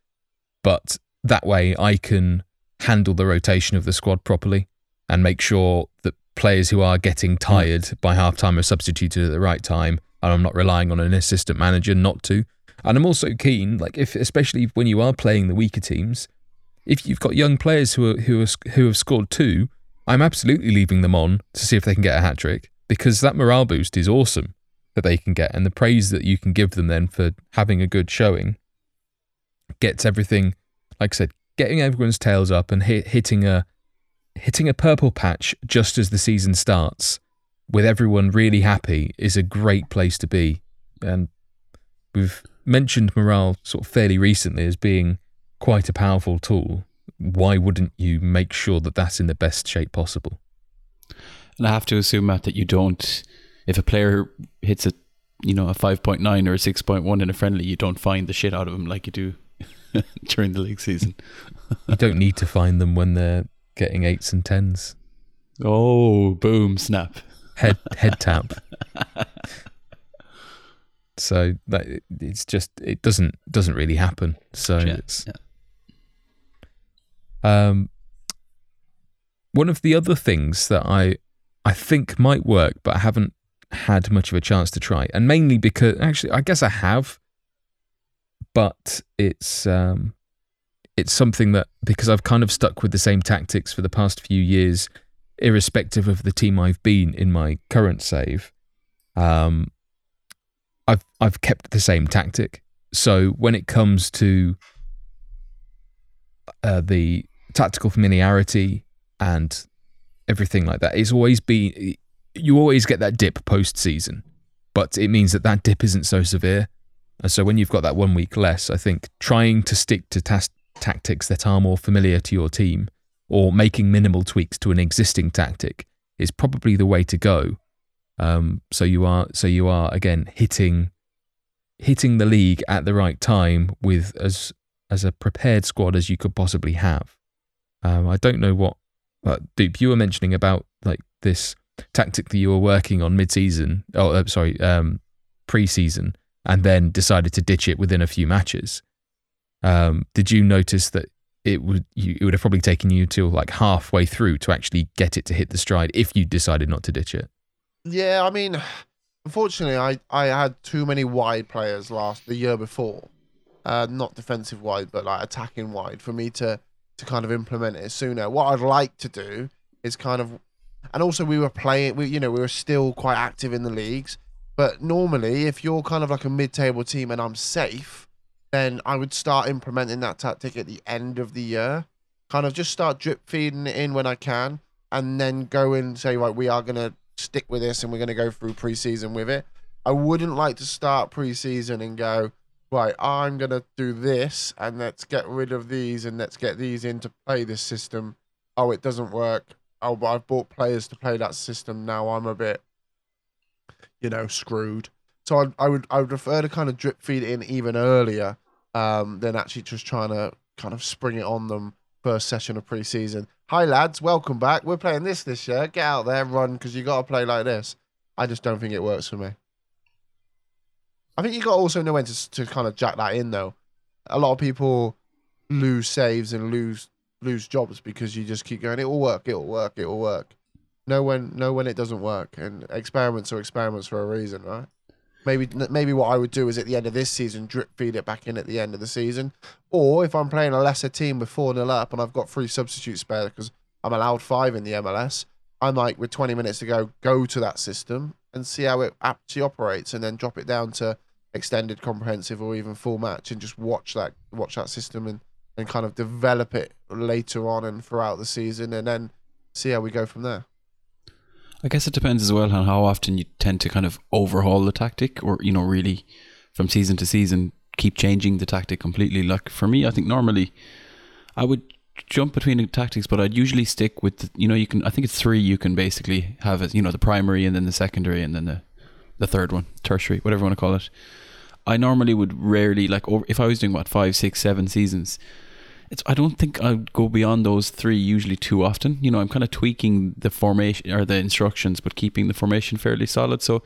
But that way, I can handle the rotation of the squad properly and make sure that players who are getting tired mm. by half time are substituted at the right time, and I'm not relying on an assistant manager not to. And I'm also keen, like if especially when you are playing the weaker teams, if you've got young players who are, who are, who have scored two, I'm absolutely leaving them on to see if they can get a hat trick because that morale boost is awesome that they can get, and the praise that you can give them then for having a good showing gets everything. Like I said, getting everyone's tails up and hit, hitting a hitting a purple patch just as the season starts with everyone really happy is a great place to be. And we've mentioned morale sort of fairly recently as being quite a powerful tool, why wouldn't you make sure that that's in the best shape possible? And I have to assume, Matt, that you don't, if a player hits a, you know, a 5.9 or a 6.1 in a friendly, you don't find the shit out of them like you do during the league season. you don't need to find them when they're getting eights and tens. Oh, boom, snap. Head head tap. so that it's just it doesn't doesn't really happen. So yeah, it's yeah. Um, one of the other things that I I think might work, but I haven't had much of a chance to try, and mainly because actually I guess I have, but it's um, it's something that because I've kind of stuck with the same tactics for the past few years, irrespective of the team I've been in my current save. Um, I've I've kept the same tactic. So when it comes to uh, the tactical familiarity and everything like that, it's always been you always get that dip post season, but it means that that dip isn't so severe. And so when you've got that one week less, I think trying to stick to tas- tactics that are more familiar to your team or making minimal tweaks to an existing tactic is probably the way to go. Um, so you are so you are again hitting hitting the league at the right time with as as a prepared squad as you could possibly have. Um, I don't know what, but Dupe, you were mentioning about like this tactic that you were working on mid-season. Oh, uh, sorry, um, pre-season, and then decided to ditch it within a few matches. Um, did you notice that it would you, it would have probably taken you till like halfway through to actually get it to hit the stride if you decided not to ditch it? Yeah, I mean, unfortunately, I, I had too many wide players last the year before, uh, not defensive wide, but like attacking wide for me to to kind of implement it sooner. What I'd like to do is kind of, and also we were playing, we you know we were still quite active in the leagues, but normally if you're kind of like a mid-table team and I'm safe, then I would start implementing that tactic at the end of the year, kind of just start drip feeding it in when I can, and then go and say right we are gonna stick with this and we're going to go through preseason with it. I wouldn't like to start preseason and go, right, I'm going to do this and let's get rid of these and let's get these in to play this system. Oh, it doesn't work. Oh, but I've bought players to play that system. Now I'm a bit, you know, screwed. So I, I would I would prefer to kind of drip feed it in even earlier um, than actually just trying to kind of spring it on them first session of preseason. Hi lads, welcome back. We're playing this this year. Get out there, run, because you got to play like this. I just don't think it works for me. I think you got also know when to to kind of jack that in though. A lot of people lose saves and lose lose jobs because you just keep going. It will work. It will work. It will work. Know when know when it doesn't work, and experiments are experiments for a reason, right? Maybe maybe what I would do is at the end of this season drip feed it back in at the end of the season, or if I'm playing a lesser team with four 0 up and I've got three substitutes spare because I'm allowed five in the MLS, I might with 20 minutes to go go to that system and see how it actually operates, and then drop it down to extended, comprehensive, or even full match, and just watch that watch that system and and kind of develop it later on and throughout the season, and then see how we go from there. I guess it depends as well on how often you tend to kind of overhaul the tactic or, you know, really from season to season keep changing the tactic completely. Like for me, I think normally I would jump between the tactics, but I'd usually stick with, the, you know, you can, I think it's three you can basically have it, you know, the primary and then the secondary and then the, the third one, tertiary, whatever you want to call it. I normally would rarely, like, if I was doing what, five, six, seven seasons, it's I don't think I'd go beyond those three usually too often. You know, I'm kind of tweaking the formation or the instructions, but keeping the formation fairly solid. So,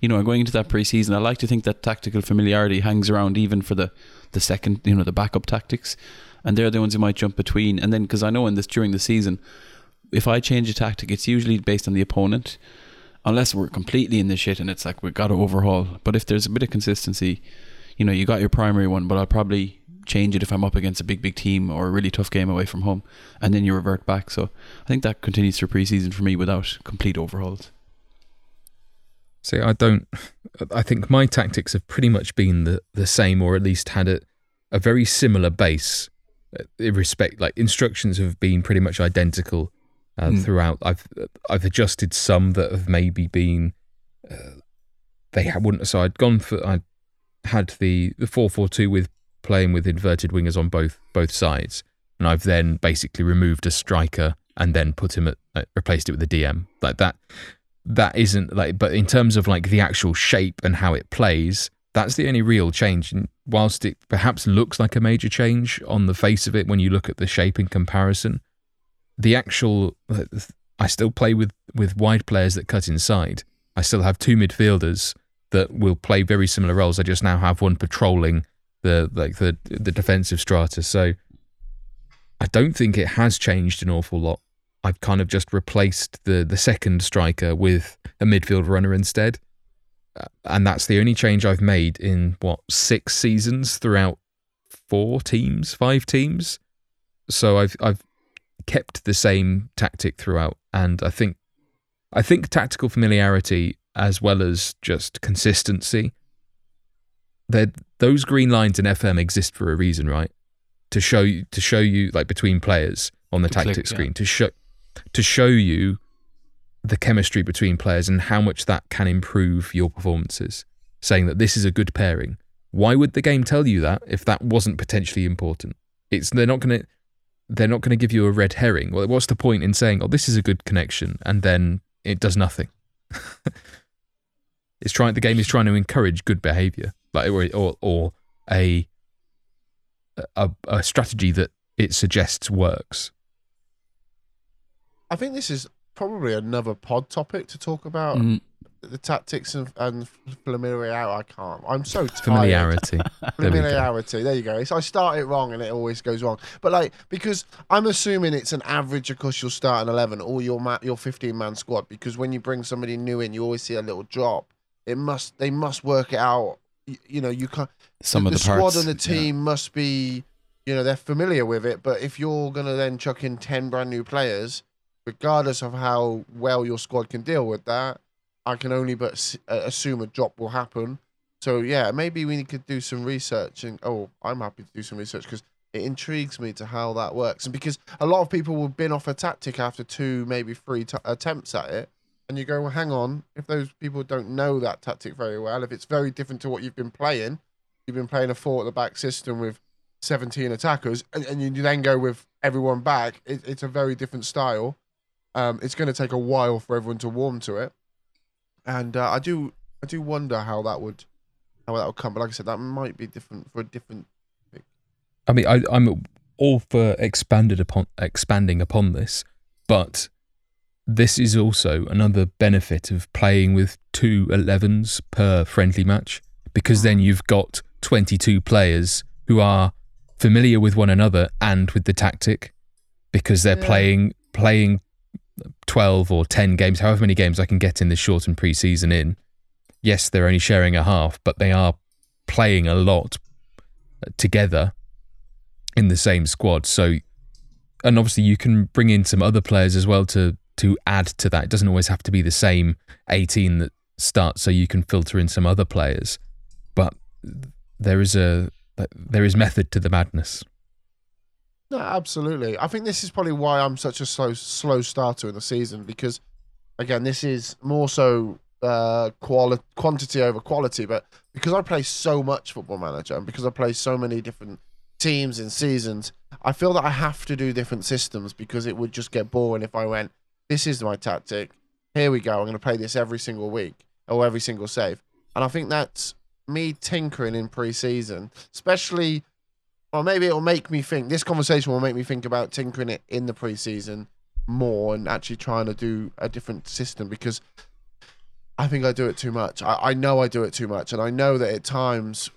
you know, I'm going into that preseason. I like to think that tactical familiarity hangs around even for the the second, you know, the backup tactics, and they're the ones you might jump between. And then because I know in this during the season, if I change a tactic, it's usually based on the opponent, unless we're completely in the shit and it's like we've got to overhaul. But if there's a bit of consistency, you know, you got your primary one, but I'll probably change it if I'm up against a big, big team or a really tough game away from home, and then you revert back. So I think that continues through preseason for me without complete overhauls. See, I don't. I think my tactics have pretty much been the, the same, or at least had a, a very similar base. Uh, in respect, like instructions have been pretty much identical uh, mm. throughout. I've I've adjusted some that have maybe been uh, they wouldn't. So I'd gone for I had the the four four two with playing with inverted wingers on both both sides, and I've then basically removed a striker and then put him at uh, replaced it with a DM like that. That isn't like, but in terms of like the actual shape and how it plays, that's the only real change. And whilst it perhaps looks like a major change on the face of it when you look at the shape in comparison, the actual I still play with with wide players that cut inside. I still have two midfielders that will play very similar roles. I just now have one patrolling the like the the defensive strata. So I don't think it has changed an awful lot. I've kind of just replaced the the second striker with a midfield runner instead. Uh, and that's the only change I've made in what six seasons throughout four teams, five teams. So I've I've kept the same tactic throughout, and I think I think tactical familiarity as well as just consistency. That those green lines in FM exist for a reason, right? To show you to show you like between players on the To tactic click, yeah. screen to show to show you the chemistry between players and how much that can improve your performances. Saying that this is a good pairing. Why would the game tell you that if that wasn't potentially important? It's they're not going to they're not to give you a red herring. Well, what's the point in saying, "Oh, this is a good connection," and then it does nothing? it's trying. The game is trying to encourage good behavior, like or or, or a, a a strategy that it suggests works. I think this is probably another pod topic to talk about Mm, the tactics and, and familiarity. I can't. I'm so tired. Familiarity. There. Familiarity. There you go. So I start it wrong and it always goes wrong. But like because I'm assuming it's an average across your an eleven or your ma- your 15 man squad. Because when you bring somebody new in, you always see a little drop. It must they must work it out. You, know you can't. some the, of the, squad parts. and the yeah. team must be. You know they're familiar with it. But if you're gonna then chuck in 10 brand new players, regardless of how well your squad can deal with that, I can only but s- assume a drop will happen. So yeah, maybe we could do some research. And oh, I'm happy to do some research because it intrigues me to how that works. And because a lot of people will bin off a tactic after two, maybe three t- attempts at it, and you go, well, hang on. If those people don't know that tactic very well, if it's very different to what you've been playing, you've been playing a four at the back system with 17 attackers, and, and you then go with everyone back. It, it's a very different style. Um, it's going to take a while for everyone to warm to it, and uh, I do I do wonder how that would how that would come. But like I said, that might be different for a different. I mean, I, I'm all for expanded upon expanding upon this, but this is also another benefit of playing with two 11s per friendly match because then you've got 22 players who are familiar with one another and with the tactic because they're Yeah. playing playing 12 or 10 games, however many games I can get in this shortened preseason in. Yes, they're only sharing a half, but they are playing a lot uh, together in the same squad. So, and obviously you can bring in some other players as well to to add to that. It doesn't always have to be the same 18 that starts. So you can filter in some other players, but there is a there is method to the madness. No, absolutely. I think this is probably why I'm such a slow slow starter in the season because, again, this is more so uh, quali- quantity over quality. But because I play so much Football Manager and because I play so many different teams in seasons, I feel that I have to do different systems because it would just get boring if I went, "This is my tactic. Here we go. I'm going to play this every single week or every single save." And I think that's me tinkering in pre-season, especially or maybe it'll make me think. This conversation will make me think about tinkering it in the preseason more and actually trying to do a different system because I think I do it too much. I, I know I do it too much, and I know that at times,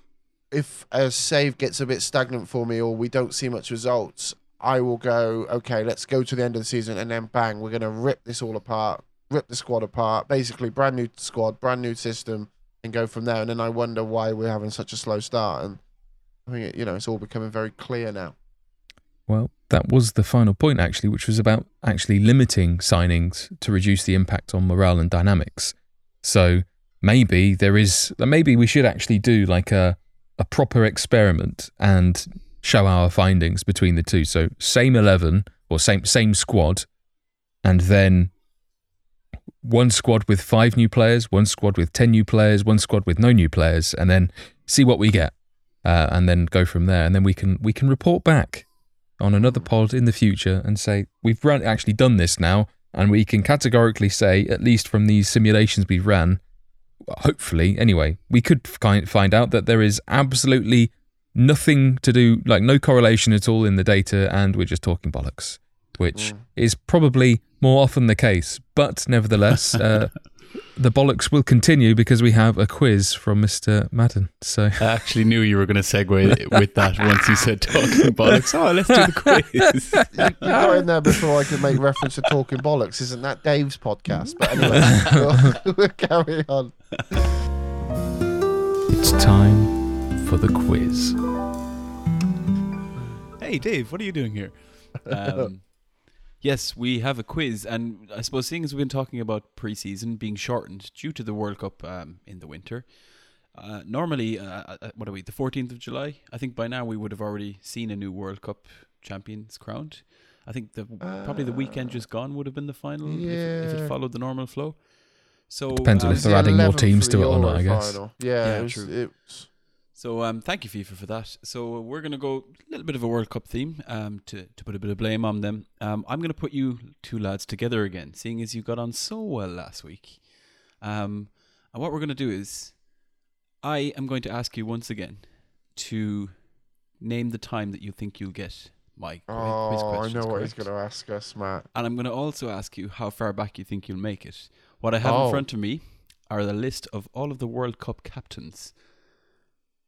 if a save gets a bit stagnant for me or we don't see much results, I will go, okay, let's go to the end of the season, and then bang, we're gonna rip this all apart, rip the squad apart, basically brand new squad, brand new system, and go from there. And then I wonder why we're having such a slow start and. I think it, you know it's all becoming very clear now. Well, that was the final point actually, which was about actually limiting signings to reduce the impact on morale and dynamics. So maybe there is maybe we should actually do like a a proper experiment and show our findings between the two. So same eleven or same same squad, and then one squad with five new players, one squad with ten new players, one squad with no new players, and then see what we get, uh, and then go from there. And then we can we can report back on another pod in the future and say we've run actually done this now, and we can categorically say at least from these simulations we've ran, hopefully anyway, we could find find out that there is absolutely nothing to do, like no correlation at all in the data, and we're just talking bollocks, which Mm. is probably more often the case. But nevertheless, uh, the bollocks will continue because we have a quiz from Mr. Madden. So I actually knew you were going to segue with that once you said talking bollocks. Oh, let's do the quiz. You, you got in there before I could make reference to talking bollocks. Isn't that Dave's podcast? But anyway, we'll, we'll carry on. it's time for the quiz. hey, Dave, what are you doing here? Um, yes, we have a quiz, and I suppose seeing as we've been talking about preseason being shortened due to the World Cup um, in the winter. Uh, normally, uh, uh, what are we? The fourteenth of July. I think by now we would have already seen a new World Cup champions crowned. I think the probably the weekend just gone would have been the final if, if it followed the normal flow. So Depends on um, if they're adding more teams to it or not, I guess. final. Yeah, Yeah, it was, true. it was- So um, thank you FIFA for that. So we're gonna go a little bit of a World Cup theme um, to to put a bit of blame on them. Um, I'm gonna put you two lads together again, seeing as you got on so well last week. Um, and what we're gonna do is, I am going to ask you once again to name the time that you think you'll get my Oh, I know what he's going to ask us, Matt. And I'm going to also ask you how far back you think you'll make it. What I have Oh. in front of me are the list of all of the World Cup captains.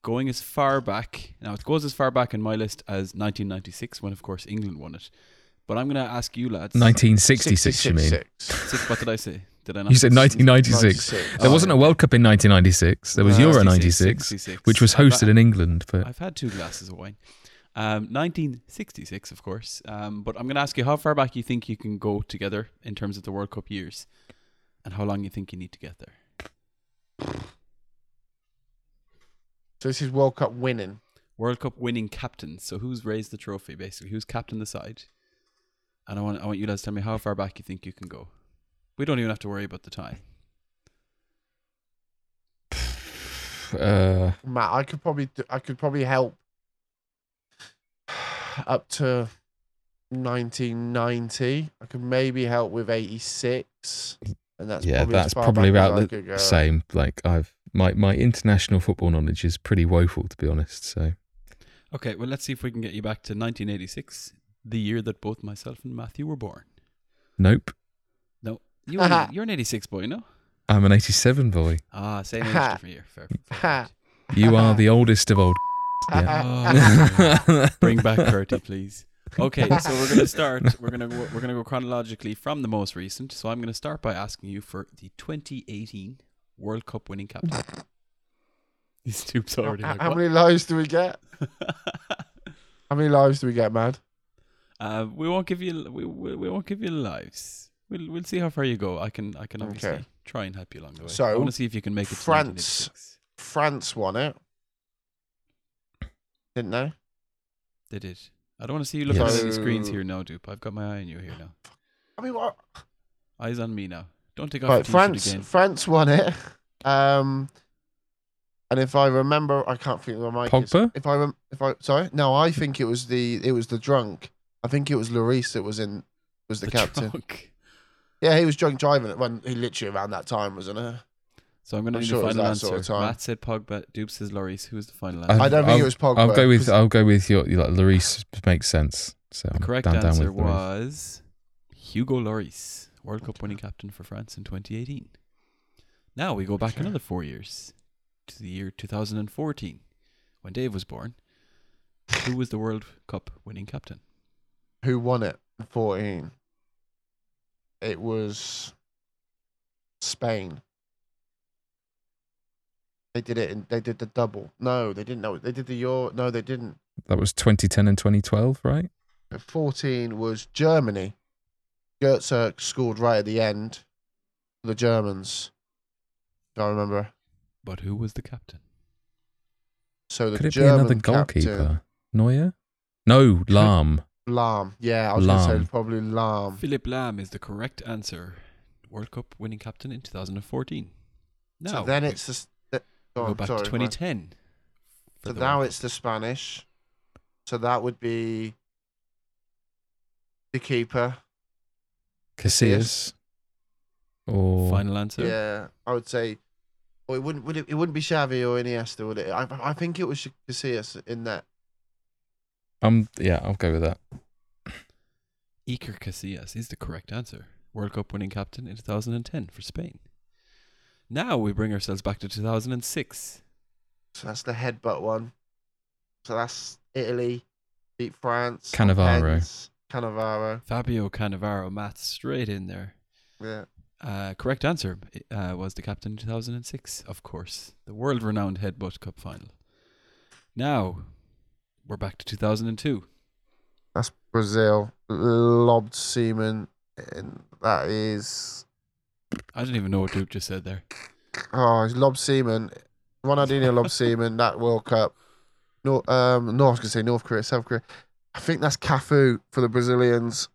Going as far back, now it goes as far back in my list as 1996, when of course England won it. But I'm going to ask you lads. 1966, you mean? 66. Six, what did I say? Did I not? You said 1996. 96. There wasn't a World Cup in 1996. There was No. Euro 66, 96, which was I've- hosted in England. But I've had two glasses of wine. Um, 1966, of course. Um, but I'm going to ask you how far back you think you can go together in terms of the World Cup years, and how long you think you need to get there. So this is World Cup winning. World Cup winning captains. So who's raised the trophy, basically? Who's captain the side? And I want I want you guys to tell me how far back you think you can go. We don't even have to worry about the time. uh, Matt, I could probably do, I could probably help up to 1990. I could maybe help with 86, and that's yeah, probably that's probably about the same. Like I've my my international football knowledge is pretty woeful, to be honest. So Okay, well let's see if we can get you back to 1986, the year that both myself and Matthew were born. nope, No, you only, you're an 86 boy, no? I'm an 87 boy. Ah, same age different year. Fair, fair You are the oldest of old. Oh, Bring back Curty, please. Okay, so we're gonna start. We're gonna go, we're gonna go chronologically from the most recent. So I'm gonna start by asking you for the 2018 World Cup winning captain. These stoops already. How, Like, how what? many lives do we get? How many lives do we get, Mad? uh, we won't give you. We, we, we won't give you lives. We'll we'll see how far you go. I can I can obviously Okay. try and help you along the way. So, I want to see if you can make it. France- To France won it, didn't they? They did. I don't want to see you looking Yes. at any screens So- here now, Dupe. I've got my eye on you here now. I mean, what? Eyes on me now. Don't take off Right, France. again. France won it. Um, and if I remember, I can't think of my mic. is. Pogba? If I rem- if I sorry, no, I think it was the it was the drunk. I think it was Lloris that was in was the, captain. trunk. Yeah, he was drunk driving it when he literally around that time, wasn't it? So I'm going to need sure it a was final that answer. sort of time. Matt said Pogba. Dupe says Lloris. Who's the final I've- answer? I don't think I'll- it was Pogba. I'll go with I'll go with your like Lloris makes sense. So the correct down, down answer with Lloris. was Hugo Lloris, World Cup winning captain for France in 2018. Now we go back Okay. another four years to the year 2014 when Dave was born. Who was the World Cup winning captain? who won it in 14. It was Spain. They did it in they did the double. No, they didn't know. They did the Euro. No, they didn't. That was 2010 and 2012, right? 14 was Germany. Goetze scored right at the end for the Germans. I don't remember. But who was the captain? So the Could it be German another captain, goalkeeper? Neuer? No, Lahm. Lahm. Yeah, I was going to say probably Lahm. Philipp Lahm is the correct answer. World Cup winning captain in 2014. Now so then it's the. s- the go go back sorry, to 2010. So now World it's the Spanish. So that would be the keeper. Casillas. Or final answer. Yeah, I would say. Or it wouldn't. Would it? It wouldn't be Xavi or Iniesta, would it? I, I think it was Casillas in that. um yeah, I'll go with that. Iker Casillas is the correct answer. World Cup winning captain in 2010 for Spain. Now we bring ourselves back to 2006. So that's the headbutt one. So that's Italy, beat France. on Cannavaro. pens. Cannavaro. Fabio Cannavaro, Matt, straight in there. Yeah. Uh, correct answer uh, was the captain in 2006, of course. The world renowned Headbutt Cup final. Now, we're back to 2002. That's Brazil. Lobbed Seaman. And that is. I don't even know what Duke just said there. Oh, he's lobbed Seaman. Ronaldinho lobbed Seaman. That World Cup. No, um, no, I was gonna say North Korea, South Korea. I think that's Cafu for the Brazilians.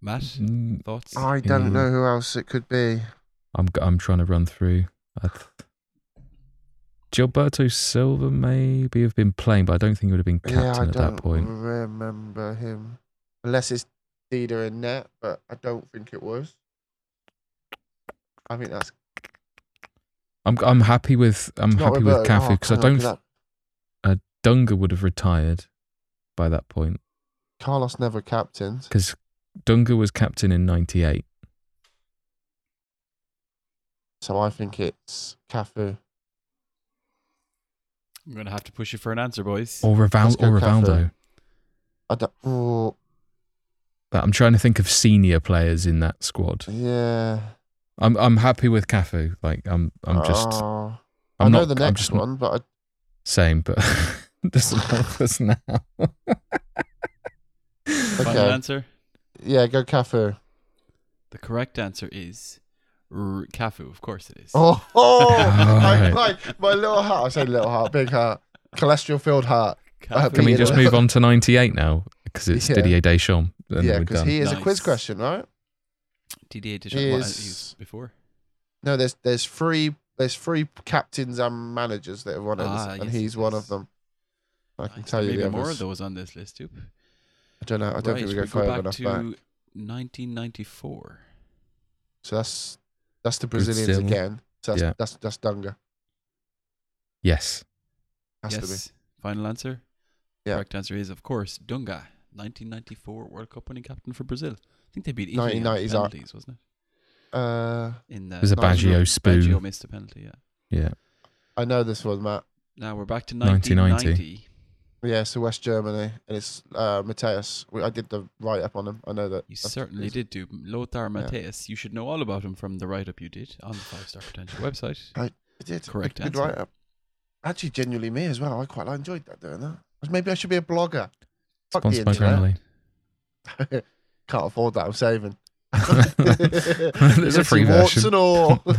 Matt, Mm, thoughts? I don't Mm. know who else it could be. I'm g- I'm trying to run through. I th- Gilberto Silva maybe have been playing, but I don't think he would have been captain yeah, I captain at don't that point. remember him. Unless it's Dida in net, but I don't think it was. I think that's I'm I'm happy with I'm not happy with Roberto. Cafu Oh, because I don't. th- that- Dunga would have retired by that point Carlos never captained. because Dunga was captain in '98. So I think it's Cafu. I'm going to have to push you for an answer, boys. Or Let's Rival- go or Rivaldo. I don't. Oh, But I'm trying to think of senior players in that squad. yeah. I'm I'm happy with Cafu. Like I'm I'm just Oh, I'm I know not the I'm next just not one, but same, but doesn't help us now. Final okay. answer? Yeah, go Cafu. The correct answer is R- Cafu. Of course it is. Oh, oh my, my, my little heart. I say little heart, big heart, cholesterol filled heart. Cafu. Can we just move on to 98 now? Because it's Yeah. Didier Deschamps. and yeah, because he is a quiz question, right? Didier Deschamps. What, is- he was before? No, there's there's three there's three captains and managers that have won it, Ah, and yes, he's yes, one of them. I can Nice. tell you may the be more of others. those on this list, too. I don't know. I don't right, think we go we further back enough to back. 1994. So that's that's the Brazilians Brazil. again. So that's Yeah. that's that's Dunga. Yes. Has to be. yes. Final answer? Yeah. Correct answer is, of course, Dunga. 1994 World Cup winning captain for Brazil. I think they beat Italy on 1990s are- wasn't it? Uh, it? In the, It was a Nice. Baggio spoon. Baggio missed a penalty, yeah. Yeah. I know this one, Matt. Now we're back to 1990. 1990. Yeah, so West Germany, and it's uh, Matthäus. We, I did the write up on him. I know that. You certainly did do. Lothar Matthäus. You should know all about him from the write up you did on the Five Star Potential website. I did. Correct Good answer. write up. Actually, genuinely me as well. I quite enjoyed that doing that. Maybe I should be a blogger. Fuck the Sponsored by internet. Granley. Can't afford that. I'm saving. There's a free Warts version. and all.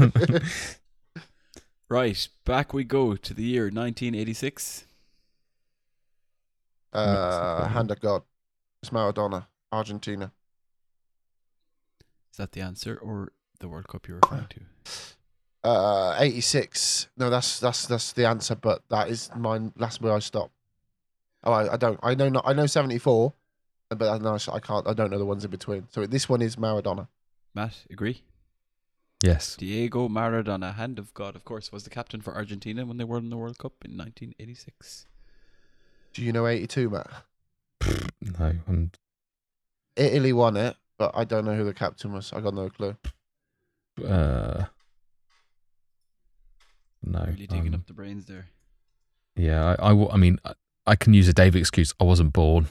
Right, back we go to the year 1986. Uh, hand of God. It's Maradona, Argentina. Is that the answer or the World Cup you're referring to? Uh, 86. No, that's that's that's the answer, but that is mine. That's where I stop. Oh, I, I don't. I know not. I know 74, but I, no, I can't. I don't know the ones in between. So this one is Maradona. Matt, agree? Yes. Diego Maradona, hand of God, of course, was the captain for Argentina when they won the World Cup in 1986. Do you know 82, Matt? No. I'm, Italy won it, but I don't know who the captain was. I got no clue. uh, no. Really digging um, up the brains there. Yeah, I, I mean, I, I can use a David excuse. I wasn't born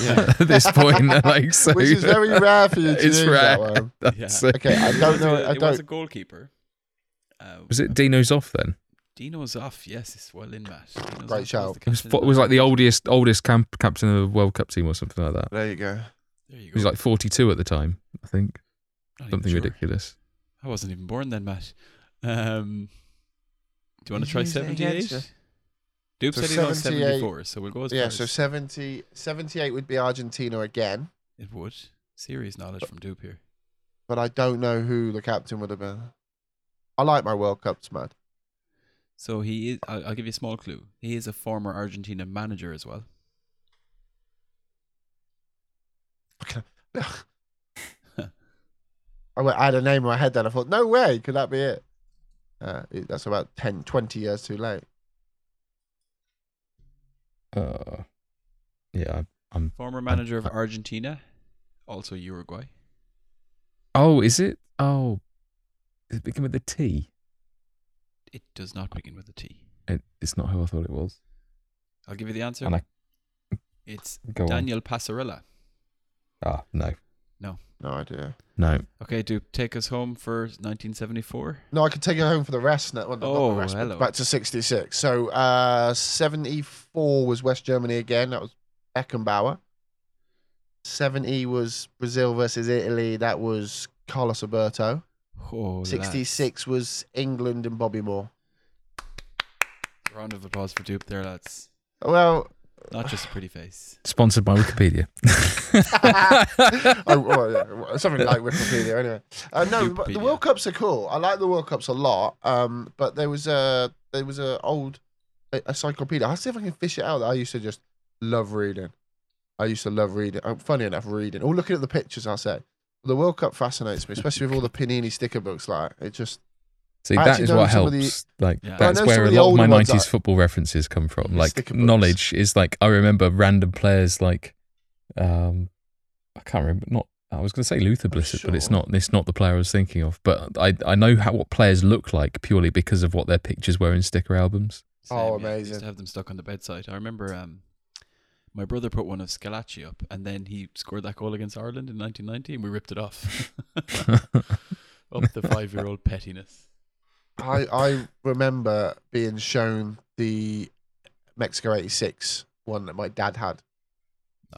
Yeah. at this point. like, so, Which is very rare for you to It's do rare. that one. Yeah. it. Okay, I don't know. It I was a- it was a goalkeeper. Uh, Was it Dino Zoff then? Dino Zoff. Yes, it's well in, match. Dino's Great shout. It was, fo- was like the oldest oldest camp, captain of the World Cup team or something like that. There you go. There you go. He was like 42 at the time, I think. Not Something sure. ridiculous. I wasn't even born then, Matt. Um, do you want to try Use it against 78? Dupe So said he knows 78 74, so we'll go as Yeah, far so 70, 78 would be Argentina again, it would. Serious knowledge from Dupe here. but I don't know who the captain would have been. I like my World Cups, man. So he is. I'll, I'll give you a small clue. He is a former Argentina manager as well. I went- I had a name in my head then. I thought, no way, could that be it? Uh, that's about 10, 20 years too late. Uh, yeah, I- I'm. Former manager of Argentina, also Uruguay. Oh, is it? Oh, Does it begin with a T? It does not begin with a T. It, it's not who I thought it was. I'll give you the answer. And I- It's Go on. Daniel Passarella. Ah, no, No No idea. no. Okay, do take us home for 1974. No, I could take you home for the rest. Now. Well, not Oh, the rest, but hello. Back to 66. So uh, 74 was West Germany again. That was Beckenbauer. 70 was Brazil versus Italy. That was Carlos Alberto. Oh, lads. 66 was England and Bobby Moore. Round of applause for Duke there, lads. Well, Not just a pretty face. Sponsored by Wikipedia. oh, well, something like Wikipedia, anyway. Uh, no, but the World Cups are cool. I like the World Cups a lot. Um, but there was a there was a old a- encyclopedia. I'll see if I can fish it out. That I used to just love reading. I used to love reading. Uh, funny enough, reading or looking at the pictures. I'll say the World Cup fascinates me, especially with all the Panini sticker books. Like it just See, I that actually is know what helps. the- like Yeah. That's where a lot of my '90s like- football references come from. Like knowledge is like I remember random players like, um, I can't remember. Not I was going to say Luther Blissett, but it's not. It's not the player I was thinking of. But I I know how what players look like purely because of what their pictures were in sticker albums. Oh, Same, yeah. I used amazing. to have them stuck on the bedside. I remember um, my brother put one of Schillaci up, and then he scored that goal against Ireland in 1990, and we ripped it off. up the five-year-old pettiness. I I remember being shown the Mexico '86 one that my dad had.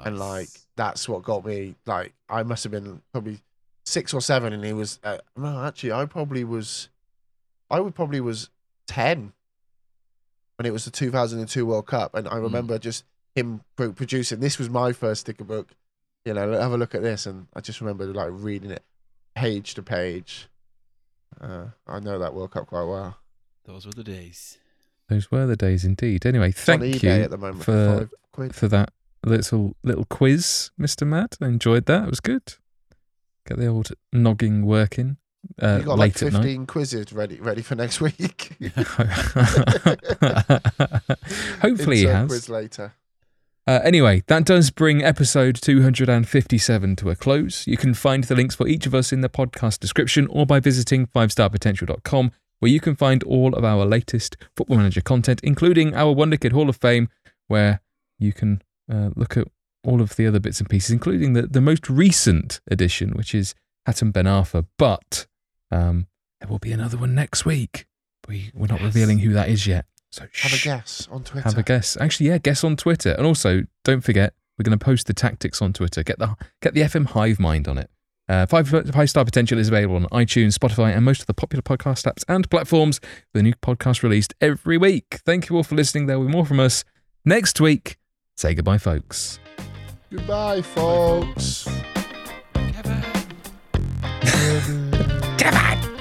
and like that's what got me like i must have been probably six or seven and he was uh, no actually i probably was i would probably was 10 when it was the 2002 world cup and i remember just him producing this was my first sticker book you know have a look at this and i just remember like reading it page to page uh, i know that world cup quite well those were the days. Those were the days indeed. Anyway, It's on thank eBay you at the moment for- for quid for that little little quiz, Mister Matt. I enjoyed that. It was good. Get the old nogging working uh, you got late like 15 quizzes ready ready for next week night. Hopefully he has. quiz later Uh, anyway, that does bring episode 257 to a close. You can find the links for each of us in the podcast description or by visiting 5starpotential.com, where you can find all of our latest Football Manager content, including our Wonder Kid Hall of Fame, where you can uh, look at all of the other bits and pieces, including the, the most recent edition, which is Hatem Ben Arfa. But um, there will be another one next week. We, we're not Yes. revealing who that is yet. So have a guess on twitter Have a guess. Actually, yeah, guess on Twitter. And also, don't forget, we're going to post the tactics on Twitter. Get the get the FM Hive mind on it. Uh, five five star potential is available on iTunes, Spotify, and most of the popular podcast apps and platforms. The new podcast released every week. Thank you all for listening. There will be more from us next week. Say goodbye, folks. Goodbye, folks. Kevin. Kevin!